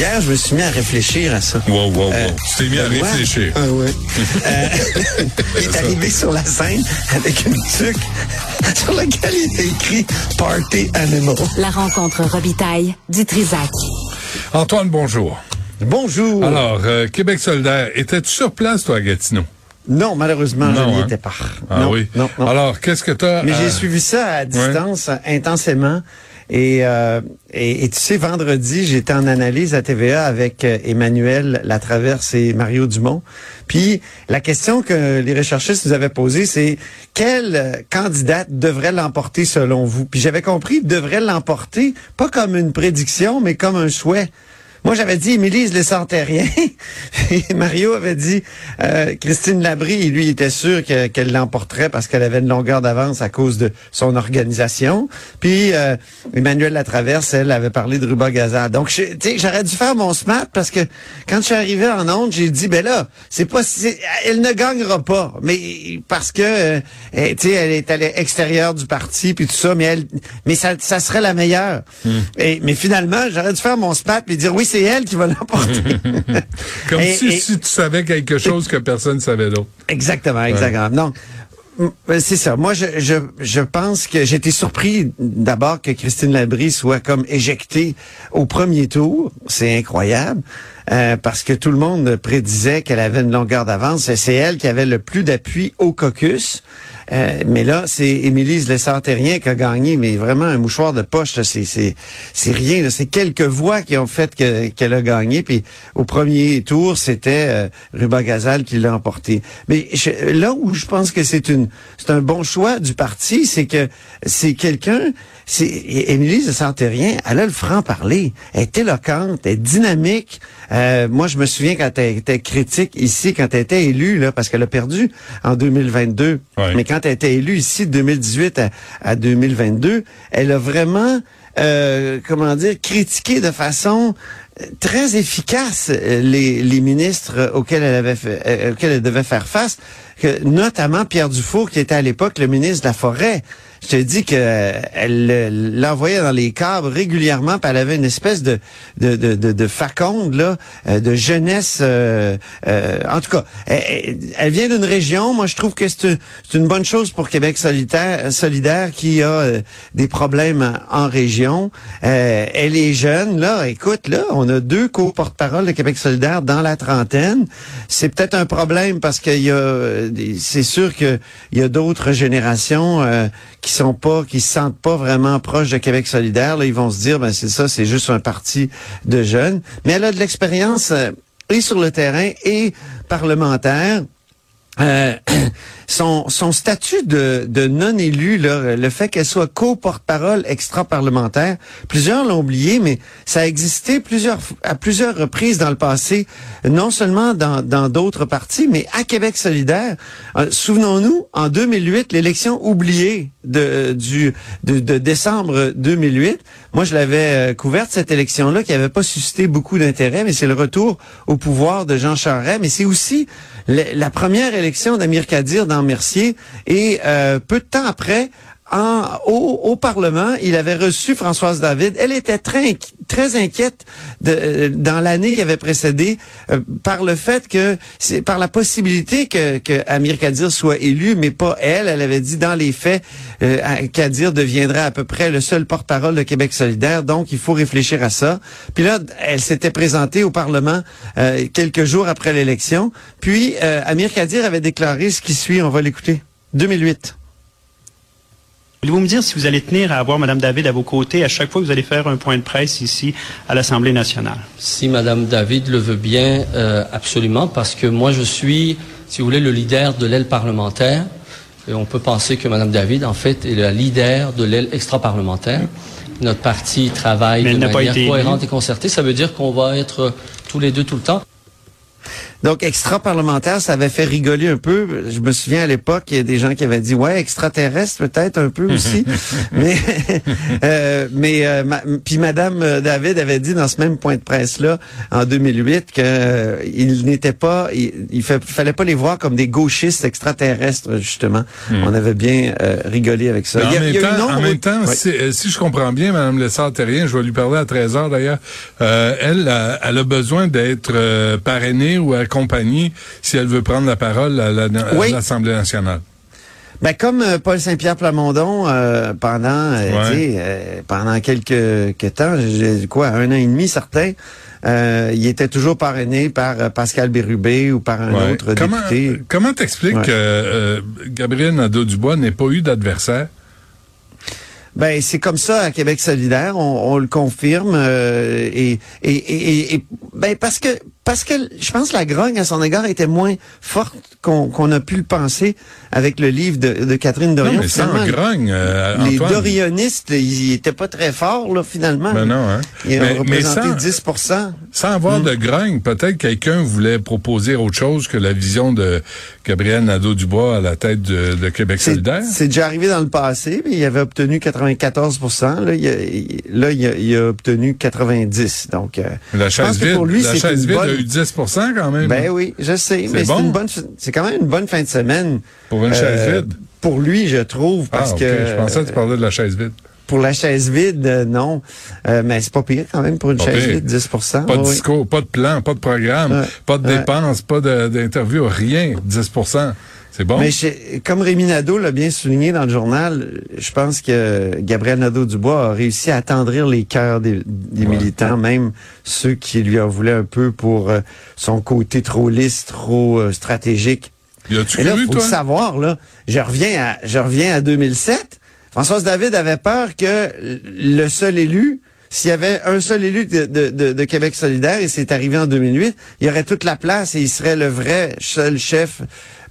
Hier, je me suis mis à réfléchir à ça. Wow, wow, wow. Euh, tu t'es mis à réfléchir. Ah ouais. Euh, il est arrivé sur la scène avec une tuque sur laquelle il était écrit Party Animal. La rencontre Robitaille du Trisac. Antoine, bonjour. Bonjour. Alors, euh, Québec solidaire, étais-tu sur place, toi, à Gatineau? Non, malheureusement, je n'y hein? étais pas. Ah non, oui. Non, non. Alors, qu'est-ce que t'as... Mais euh, j'ai suivi ça à distance euh, intensément. Et, euh, et, et tu sais, vendredi, j'étais en analyse à TVA avec euh, Emmanuel Latraverse et Mario Dumont. Puis la question que les recherchistes nous avaient posée, c'est quelle euh, candidate devrait l'emporter selon vous? Puis j'avais compris, devrait l'emporter, pas comme une prédiction, mais comme un souhait. Moi, j'avais dit Émilie Lessard-Terrien. Et Mario avait dit euh, Christine Labrie. Lui, il était sûr que- qu'elle l'emporterait parce qu'elle avait une longueur d'avance à cause de son organisation. Puis euh, Emmanuel Latraverse, elle avait parlé de Ruba Gaza. Donc, tu sais, j'aurais dû faire mon smart parce que quand je suis arrivé en onde, j'ai dit ben là, c'est pas, c'est- elle ne gagnera pas, mais parce que euh, tu sais, elle est à l'extérieur du parti puis tout ça, mais elle, mais ça, ça serait la meilleure. Et, mais finalement, j'aurais dû faire mon smart et dire oui, c'est elle qui va l'emporter. Comme Et- si, et- si tu savais quelque chose que personne ne savait d'autre. Exactement, exactement. Donc, m- euh, c'est ça. Moi, je, je, je pense que été surpris d'abord que Christine Labrie soit comme éjectée au premier tour. C'est incroyable. euh, parce que tout le monde prédisait qu'elle avait une longueur d'avance. C'est elle qui avait le plus d'appui au caucus. Euh, mais là, c'est Émilie Lessard-Terrien qui a gagné, mais vraiment un mouchoir de poche, là, c'est c'est c'est rien. là. C'est quelques voix qui ont fait que- qu'elle a gagné. Puis au premier tour, c'était euh, Ruba Gazal qui l'a emporté. Mais je- là où je pense que c'est une c'est un bon choix du parti, c'est que c'est quelqu'un. C'est Émilie Lessard-Terrien, elle a le franc parler. Elle est éloquente, elle est dynamique. Euh, moi, je me souviens quand elle était critique ici, quand elle était élue, là, parce qu'elle a perdu en 2022. Ouais. Mais quand elle était élue ici de 2018 à, à 2022, elle a vraiment, euh, comment dire, critiqué de façon très efficace euh, les, les ministres auxquels elle avait euh, auxquels elle devait faire face, que, notamment Pierre Dufour, qui était à l'époque le ministre de la Forêt. Je te dis que euh, l'envoyait dans les câbles régulièrement, puis elle avait une espèce de de de, de, de faconde là, de jeunesse. euh, euh, en tout cas, elle, vient d'une région. Moi, je trouve que c'est une, bonne chose pour Québec solidaire, solidaire qui a des problèmes en, région. Elle est jeune là. Écoute, là, deux co-porte-parole de Québec solidaire dans la trentaine. C'est peut-être un problème parce qu'il y a, c'est sûr que il y a d'autres générations euh, qui sont pas, qui se sentent pas vraiment proches de Québec solidaire. Ils vont se dire, ben c'est ça, c'est juste un parti de jeunes. Mais elle a de l'expérience euh, et sur le terrain et parlementaire. Euh, son, son statut de, de non-élu, le fait qu'elle soit co-porte-parole extra-parlementaire, plusieurs l'ont oublié, mais ça a existé plusieurs, à plusieurs reprises dans le passé, non seulement dans d'autres partis, mais à Québec solidaire. Euh, Souvenons-nous, en 2008, l'élection oubliée de, du, de, de décembre 2008, moi je l'avais euh, couverte, cette élection-là, qui n'avait pas suscité beaucoup d'intérêt, mais c'est le retour au pouvoir de Jean Charest, mais c'est aussi le- la première élection d'Amir Kadir dans Mercier, et euh, peu de temps après, en, au, au Parlement, il avait reçu Françoise David. Elle était très, très inquiète de, euh, dans l'année qui avait précédé euh, par le fait que c'est par la possibilité que, que Amir Kadir soit élu, mais pas elle. Elle avait dit dans les faits, euh, Kadir deviendrait à peu près le seul porte-parole de Québec solidaire. Donc il faut réfléchir à ça. Puis là, elle s'était présentée au Parlement euh, quelques jours après l'élection. Puis euh, Amir Kadir avait déclaré ce qui suit. On va l'écouter. 2008. Voulez-vous me dire si vous allez tenir à avoir Mme David à vos côtés à chaque fois que vous allez faire un point de presse ici à l'Assemblée nationale? Si Madame David le veut bien, euh, absolument, parce que moi je suis, si vous voulez, le leader de l'aile parlementaire. Et on peut penser que Madame David, en fait, est la leader de l'aile extra-parlementaire. Notre parti travaille Mais de manière cohérente élue. et concertée. Ça veut dire qu'on va être tous les deux tout le temps. Donc, extra-parlementaire, ça avait fait rigoler un peu. Je me souviens à l'époque, il y a des gens qui avaient dit, ouais, extraterrestre peut-être un peu aussi. mais, euh, mais euh, ma- puis Madame David avait dit dans ce même point de presse-là, en 2008, que euh, il n'était pas, il, il fa- fallait pas les voir comme des gauchistes extraterrestres, justement. On avait bien euh, rigolé avec ça. Mais Il y a- il y a temps, autre- en même temps, si, euh, si je comprends bien, Mme Lessard-Terrien, je vais lui parler à 13 heures d'ailleurs, euh, elle, euh, elle a besoin d'être euh, parrainée ou accompagnée si elle veut prendre la parole à la- à Oui. l'Assemblée nationale. Ben comme euh, Paul Saint-Pierre Plamondon euh, pendant euh, Ouais. pendant quelques, quelques temps, quoi un an et demi certain, il était toujours parrainé par Pascal Bérubé ou par un Ouais. autre comment député. comment t'expliques Ouais. que Gabriel Nadeau-Dubois n'ait pas eu d'adversaire? Ben c'est comme ça à Québec solidaire, on, on le confirme euh, et, et, et, et- ben parce que parce que je pense que la grogne à son égard était moins forte qu'on qu'on a pu le penser avec le livre de, de Catherine Non, Dorion. mais sans grogne, euh, les Antoine. dorionistes, ils étaient pas très forts là finalement. Ben non, hein. Ils ont Mais- mais représenté sans- 10 Sans avoir Hmm. de grogne, peut-être quelqu'un voulait proposer autre chose que la vision de Gabriel Nadeau-Dubois à la tête de, de Québec solidaire. c'est déjà arrivé dans le passé, mais il avait obtenu 94 Là, il a, là, il a, il a obtenu 90 Donc, euh, La chaise vide, pour lui, la c'est chaise vide bonne- a eu 10% quand même. ben oui, je sais, mais c'est bon? une bonne, c'est quand même une bonne fin de semaine. Pour une chaise Euh, vide? Pour lui, je trouve, parce ah, que Je pensais que tu parlais de la chaise vide. pour la chaise vide, euh, non. Euh, mais c'est pas pire quand même pour une Pas chaise pire. vide, 10% Pas de Oui. discours, pas de plan, pas de programme, Ouais. pas de Ouais. dépenses, pas d'interview, rien. 10 C'est bon? Mais comme Rémi Nadeau l'a bien souligné dans le journal, je pense que Gabriel Nadeau-Dubois a réussi à attendrir les cœurs des, des Ouais. militants, même ceux qui lui en voulaient un peu pour euh, son côté trop lisse, trop euh, stratégique. Y a-tu Et là, cru, faut toi? le savoir, là, je reviens à, je reviens à 2007. Françoise David avait peur que le seul élu, s'il y avait un seul élu de, de- de- de Québec solidaire, et c'est arrivé en 2008, il y aurait toute la place et il serait le vrai seul chef.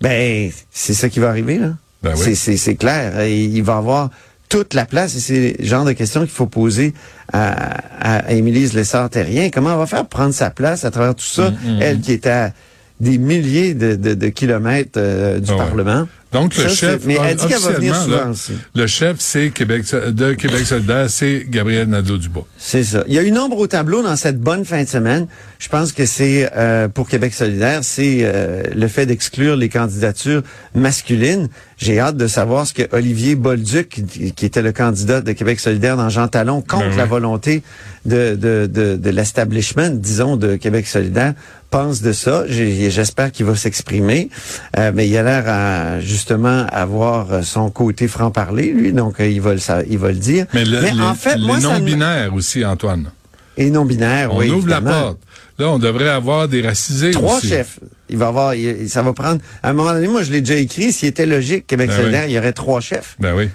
Ben, c'est ça qui va arriver, là. Ben oui. C'est- c'est, c'est clair. Il va avoir toute la place et c'est le genre de questions qu'il faut poser à, à Émilise Lessard-Terrien. Comment elle va faire prendre sa place à travers tout ça? Mm, Elle qui est à des milliers de, de- de kilomètres euh, du Ah ouais. Parlement. Donc, le Ça, chef, mais elle dit qu'elle va venir officiellement, souvent là, aussi. le chef, c'est Québec, de Québec solidaire, c'est Gabriel Nadeau-Dubois. C'est ça. Il y a une ombre au tableau dans cette bonne fin de semaine. Je pense que c'est euh, pour Québec solidaire, c'est euh, le fait d'exclure les candidatures masculines. J'ai hâte de savoir ce que Olivier Bolduc, qui qui était le candidat de Québec solidaire dans Jean Talon, contre Ben la volonté de, de, de, de l'establishment, disons, de Québec solidaire, pense de ça. J'espère qu'il va s'exprimer. Euh, mais il a l'air à justement avoir son côté franc-parler, lui, donc euh, il va le, sa- il va le dire. Mais, le- les, en fait, les moi, ça non-binaires aussi, Antoine. et non-binaire, On oui. ouvre la porte. Là, on devrait avoir des racisés Trois aussi. chefs. Il va avoir, il- ça va prendre. À un moment donné, moi, je l'ai déjà écrit. S'il était logique, Québec Ben solidaire, oui. il y aurait trois chefs. Ben oui.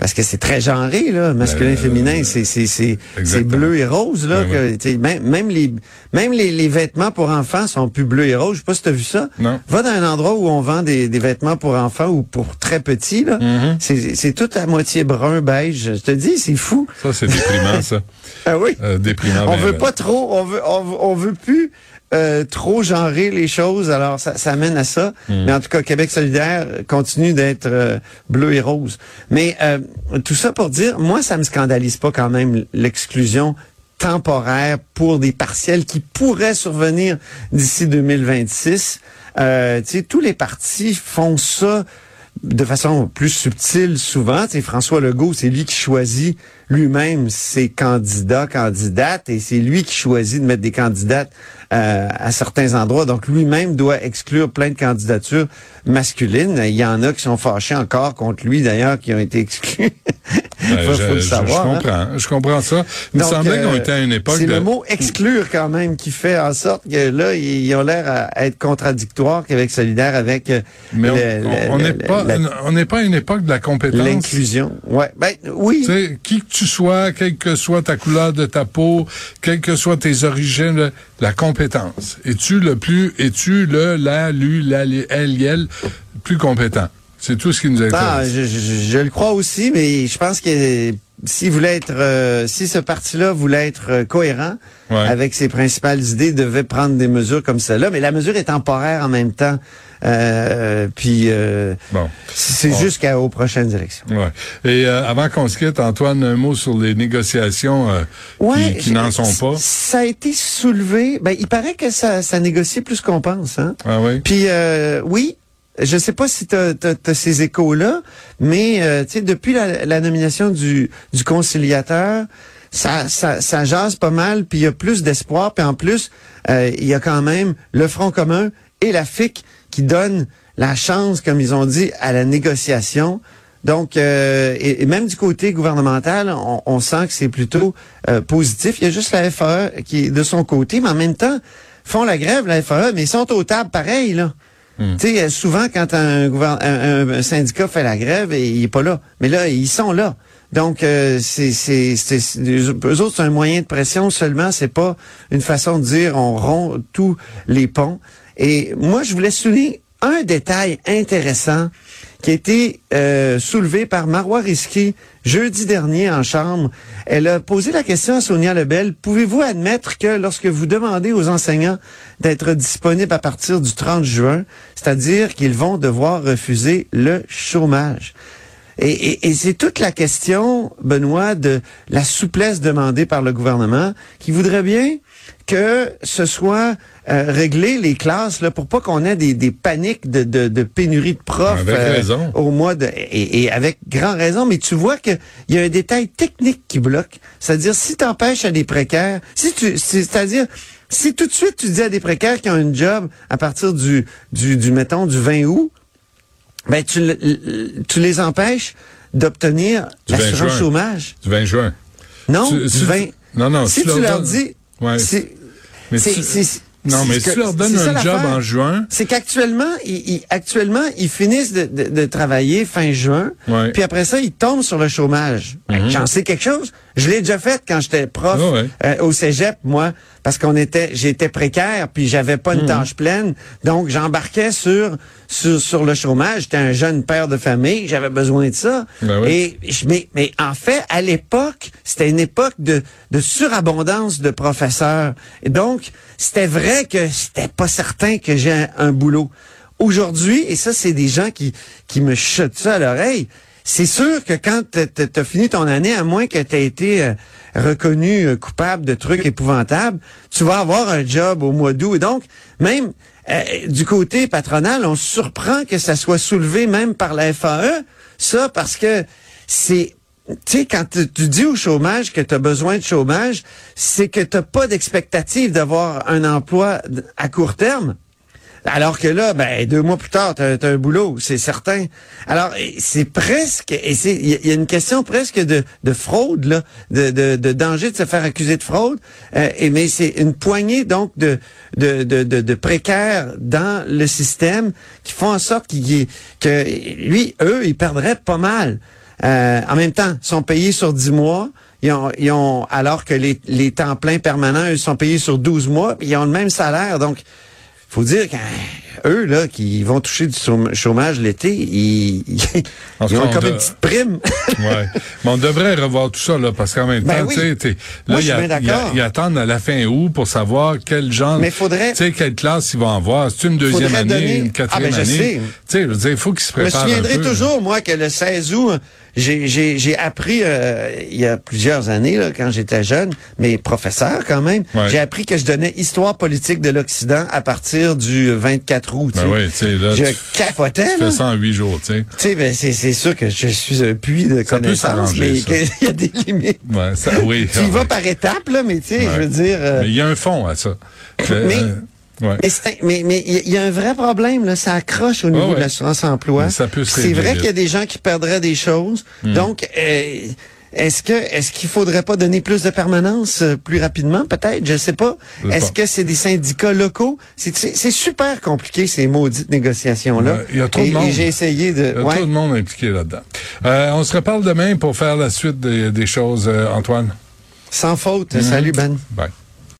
Parce que c'est très genré, là, masculin, Ben, féminin, euh, c'est c'est c'est c'est bleu et rose, là. Ben que, même même les même les, les vêtements pour enfants sont plus bleus et roses. Je sais pas si t'as vu ça. Non. Va dans un endroit où on vend des, des vêtements pour enfants ou pour très petits, là. Mm-hmm. C'est c'est tout à moitié brun beige. Je te dis, c'est fou. Ça, c'est déprimant, ça. Ah oui. Euh, déprimant. On ben, veut ben. pas trop, on veut, on, veut- on veut plus euh, trop genrer les choses. Alors ça, ça amène à ça. Hmm. Mais en tout cas, Québec solidaire continue d'être euh, bleu et rose. Mais euh, tout ça pour dire, moi, ça me scandalise pas quand même l'exclusion temporaire pour des partiels qui pourraient survenir d'ici 2026. Euh, tu sais, tous les partis font ça de façon plus subtile souvent. Sais, François Legault, c'est lui qui choisit lui-même ses candidats, candidates, et c'est lui qui choisit de mettre des candidates euh, à certains endroits. Donc lui-même doit exclure plein de candidatures masculines. Il y en a qui sont fâchés encore contre lui, d'ailleurs, qui ont été exclus. Ben, faut, je, faut le je- savoir. je hein. comprends. Je comprends ça. Il me Donc, semblait euh, qu'on était à une époque C'est de... le mot exclure quand même qui fait en sorte que là, ils ont l'air à être contradictoires qu'avec solidaire avec euh, Mais on- le- n'est pas, la- on n'est pas à une époque de la compétence. l'inclusion. Ouais, ben oui. Tu sais, qui que tu sois, quelle que soit ta couleur de ta peau, quelles que soient tes origines, la compétence. Es-tu le plus, es-tu le, la, lu, la, li- elle, elle, plus compétent? C'est tout ce qui nous intéresse. Ah, je, je- je le crois aussi, mais je pense que s'il voulait être, euh, si ce parti-là voulait être euh, cohérent Ouais. avec ses principales idées, devait prendre des mesures comme celle-là. Mais la mesure est temporaire en même temps. Euh, puis euh, Bon. c'est Bon. jusqu'aux prochaines élections. Ouais. Et euh, avant qu'on se quitte, Antoine, un mot sur les négociations euh, Ouais, qui, qui n'en sont pas. Ça a été soulevé. Ben, il paraît que ça, ça négocie plus qu'on pense. Hein? Ah oui? Puis euh, oui, je sais pas si tu as, ces échos-là, mais euh, depuis la, la nomination du, du conciliateur, ça, ça, ça jase pas mal, puis il y a plus d'espoir, puis en plus, euh, il y a quand même le Front commun et la FIC qui donnent la chance, comme ils ont dit, à la négociation. Donc, euh, et, et même du côté gouvernemental, on, on sent que c'est plutôt euh, positif. Il y a juste la FAE qui est de son côté, mais en même temps, font la grève, la FAE, mais ils sont aux tables pareil, là. Tu sais, souvent, quand un, un, un- syndicat fait la grève, il est pas là. Mais là, ils sont là. Donc, euh, c'est, c'est- eux autres, c'est un moyen de pression seulement. C'est pas une façon de dire on rompt tous les ponts. Et moi, je voulais souligner un détail intéressant qui a été euh, soulevé par Marois Risky jeudi dernier en Chambre. Elle a posé la question à Sonia Lebel. Pouvez-vous admettre que lorsque vous demandez aux enseignants d'être disponibles à partir du 30 juin, c'est-à-dire qu'ils vont devoir refuser le chômage? Et, et- et c'est toute la question, Benoît, de la souplesse demandée par le gouvernement, qui voudrait bien que ce soit euh, réglé les classes là pour pas qu'on ait des, des paniques de, de, de pénurie de profs euh, Avec raison. au mois de et, et avec grand raison. Mais tu vois que il y a un détail technique qui bloque, c'est-à-dire si tu empêches à des précaires, si tu c'est- c'est-à-dire si tout de suite tu dis à des précaires qui ont un job à partir du du, du mettons du 20 août, ben tu, le- tu les empêches d'obtenir Du 20 l'assurance chômage. Du 20 juin. Non, Tu- du si tu- 20. non, non, si tu leur dis, Ouais. Mais c'est- Non, mais si tu leur donnes un job en juin, c'est qu'actuellement, ils, ils- actuellement, ils finissent de, de- de travailler fin juin, Ouais. Mhm. puis après ça, ils tombent sur le chômage. Ben, J'en sais quelque chose. Je l'ai déjà fait quand j'étais prof ouais. euh, au cégep, moi, parce qu'on était, j'étais précaire, puis j'avais pas Mhm. une tâche pleine, donc j'embarquais sur, sur sur le chômage. J'étais un jeune père de famille, j'avais besoin de ça. Ben oui. Et je- mais, mais en fait, à l'époque, c'était une époque de, de surabondance de professeurs. Et donc, c'était vrai que c'était pas certain que j'ai un, un boulot. Aujourd'hui, et ça, c'est des gens qui, qui me chutent ça à l'oreille, c'est sûr que quand tu as fini ton année, à moins que tu aies été euh, reconnu euh, coupable de trucs épouvantables, tu vas avoir un job au mois d'août. Et donc, même euh, du côté patronal, on se surprend que ça soit soulevé même par la FAE, ça parce que c'est tu sais, quand tu, dis au chômage que tu as besoin de chômage, c'est que tu pas d'expectative d'avoir un emploi à court terme. Alors que là, ben, deux mois plus tard, tu as, un boulot, c'est certain. Alors, c'est presque, il y, a- une question presque de, de fraude, là, de, danger de se faire accuser de fraude. Euh, et mais c'est une poignée donc de, précaires dans le système qui font en sorte qu'il, que lui, eux, ils perdraient pas mal. Euh, en même temps, ils sont payés sur 10 mois. Ils ont, alors que les, temps pleins permanents, eux, sont payés sur 12 mois. Ils ont le même salaire. Donc, faut dire qu'eux, là, qui vont toucher du chôm- chômage l'été, ils, ils, ont cas, on comme une petite prime. ouais. Mais on devrait revoir tout ça, là, parce qu'en même Ben temps, oui. tu sais, là, ils attendent à la fin août pour savoir quel genre, Mais faudrait- tu sais, quelle classe ils vont avoir. C'est une deuxième Faudrait année, donner- une quatrième Ah, ben, je année. sais. Tu sais, je veux dire, il faut qu'ils se Je me préparent souviendrai toujours, moi, que le 16 août, j'ai, appris, euh, il y a plusieurs années, là, quand j'étais jeune, mais professeur quand même, Ouais. j'ai appris que je donnais histoire politique de l'Occident à partir du 24 Ben oui, là, je tu- capotais, Tu fais ça en huit jours, tu sais. Ben, c'est, c'est sûr que je suis un puits de Ça connaissances, mais qu'il y a des limites. Ouais, ça, oui. Tu y vas par étapes, là, mais tu sais, je veux dire... euh, Mais il y a un fond à ça. Mais- Euh, ouais. Mais mais mais il y a- il un vrai problème là, ça accroche au niveau ouais. de l'assurance emploi. Mais ça peut se C'est vrai qu'il y a des gens qui perdraient des choses. Donc euh, est-ce que est-ce qu'il faudrait pas donner plus de permanence euh, plus rapidement peut-être, je sais pas. Est-ce que c'est des syndicats locaux? C'est c'est c'est super compliqué ces maudites négociations là. Il y a trop de et, monde. et j'ai essayé de Il y a ouais. monde impliqué là-dedans. Euh, on se reparle demain pour faire la suite des, des choses, euh, Antoine. sans faute. Salut Ben. Bye.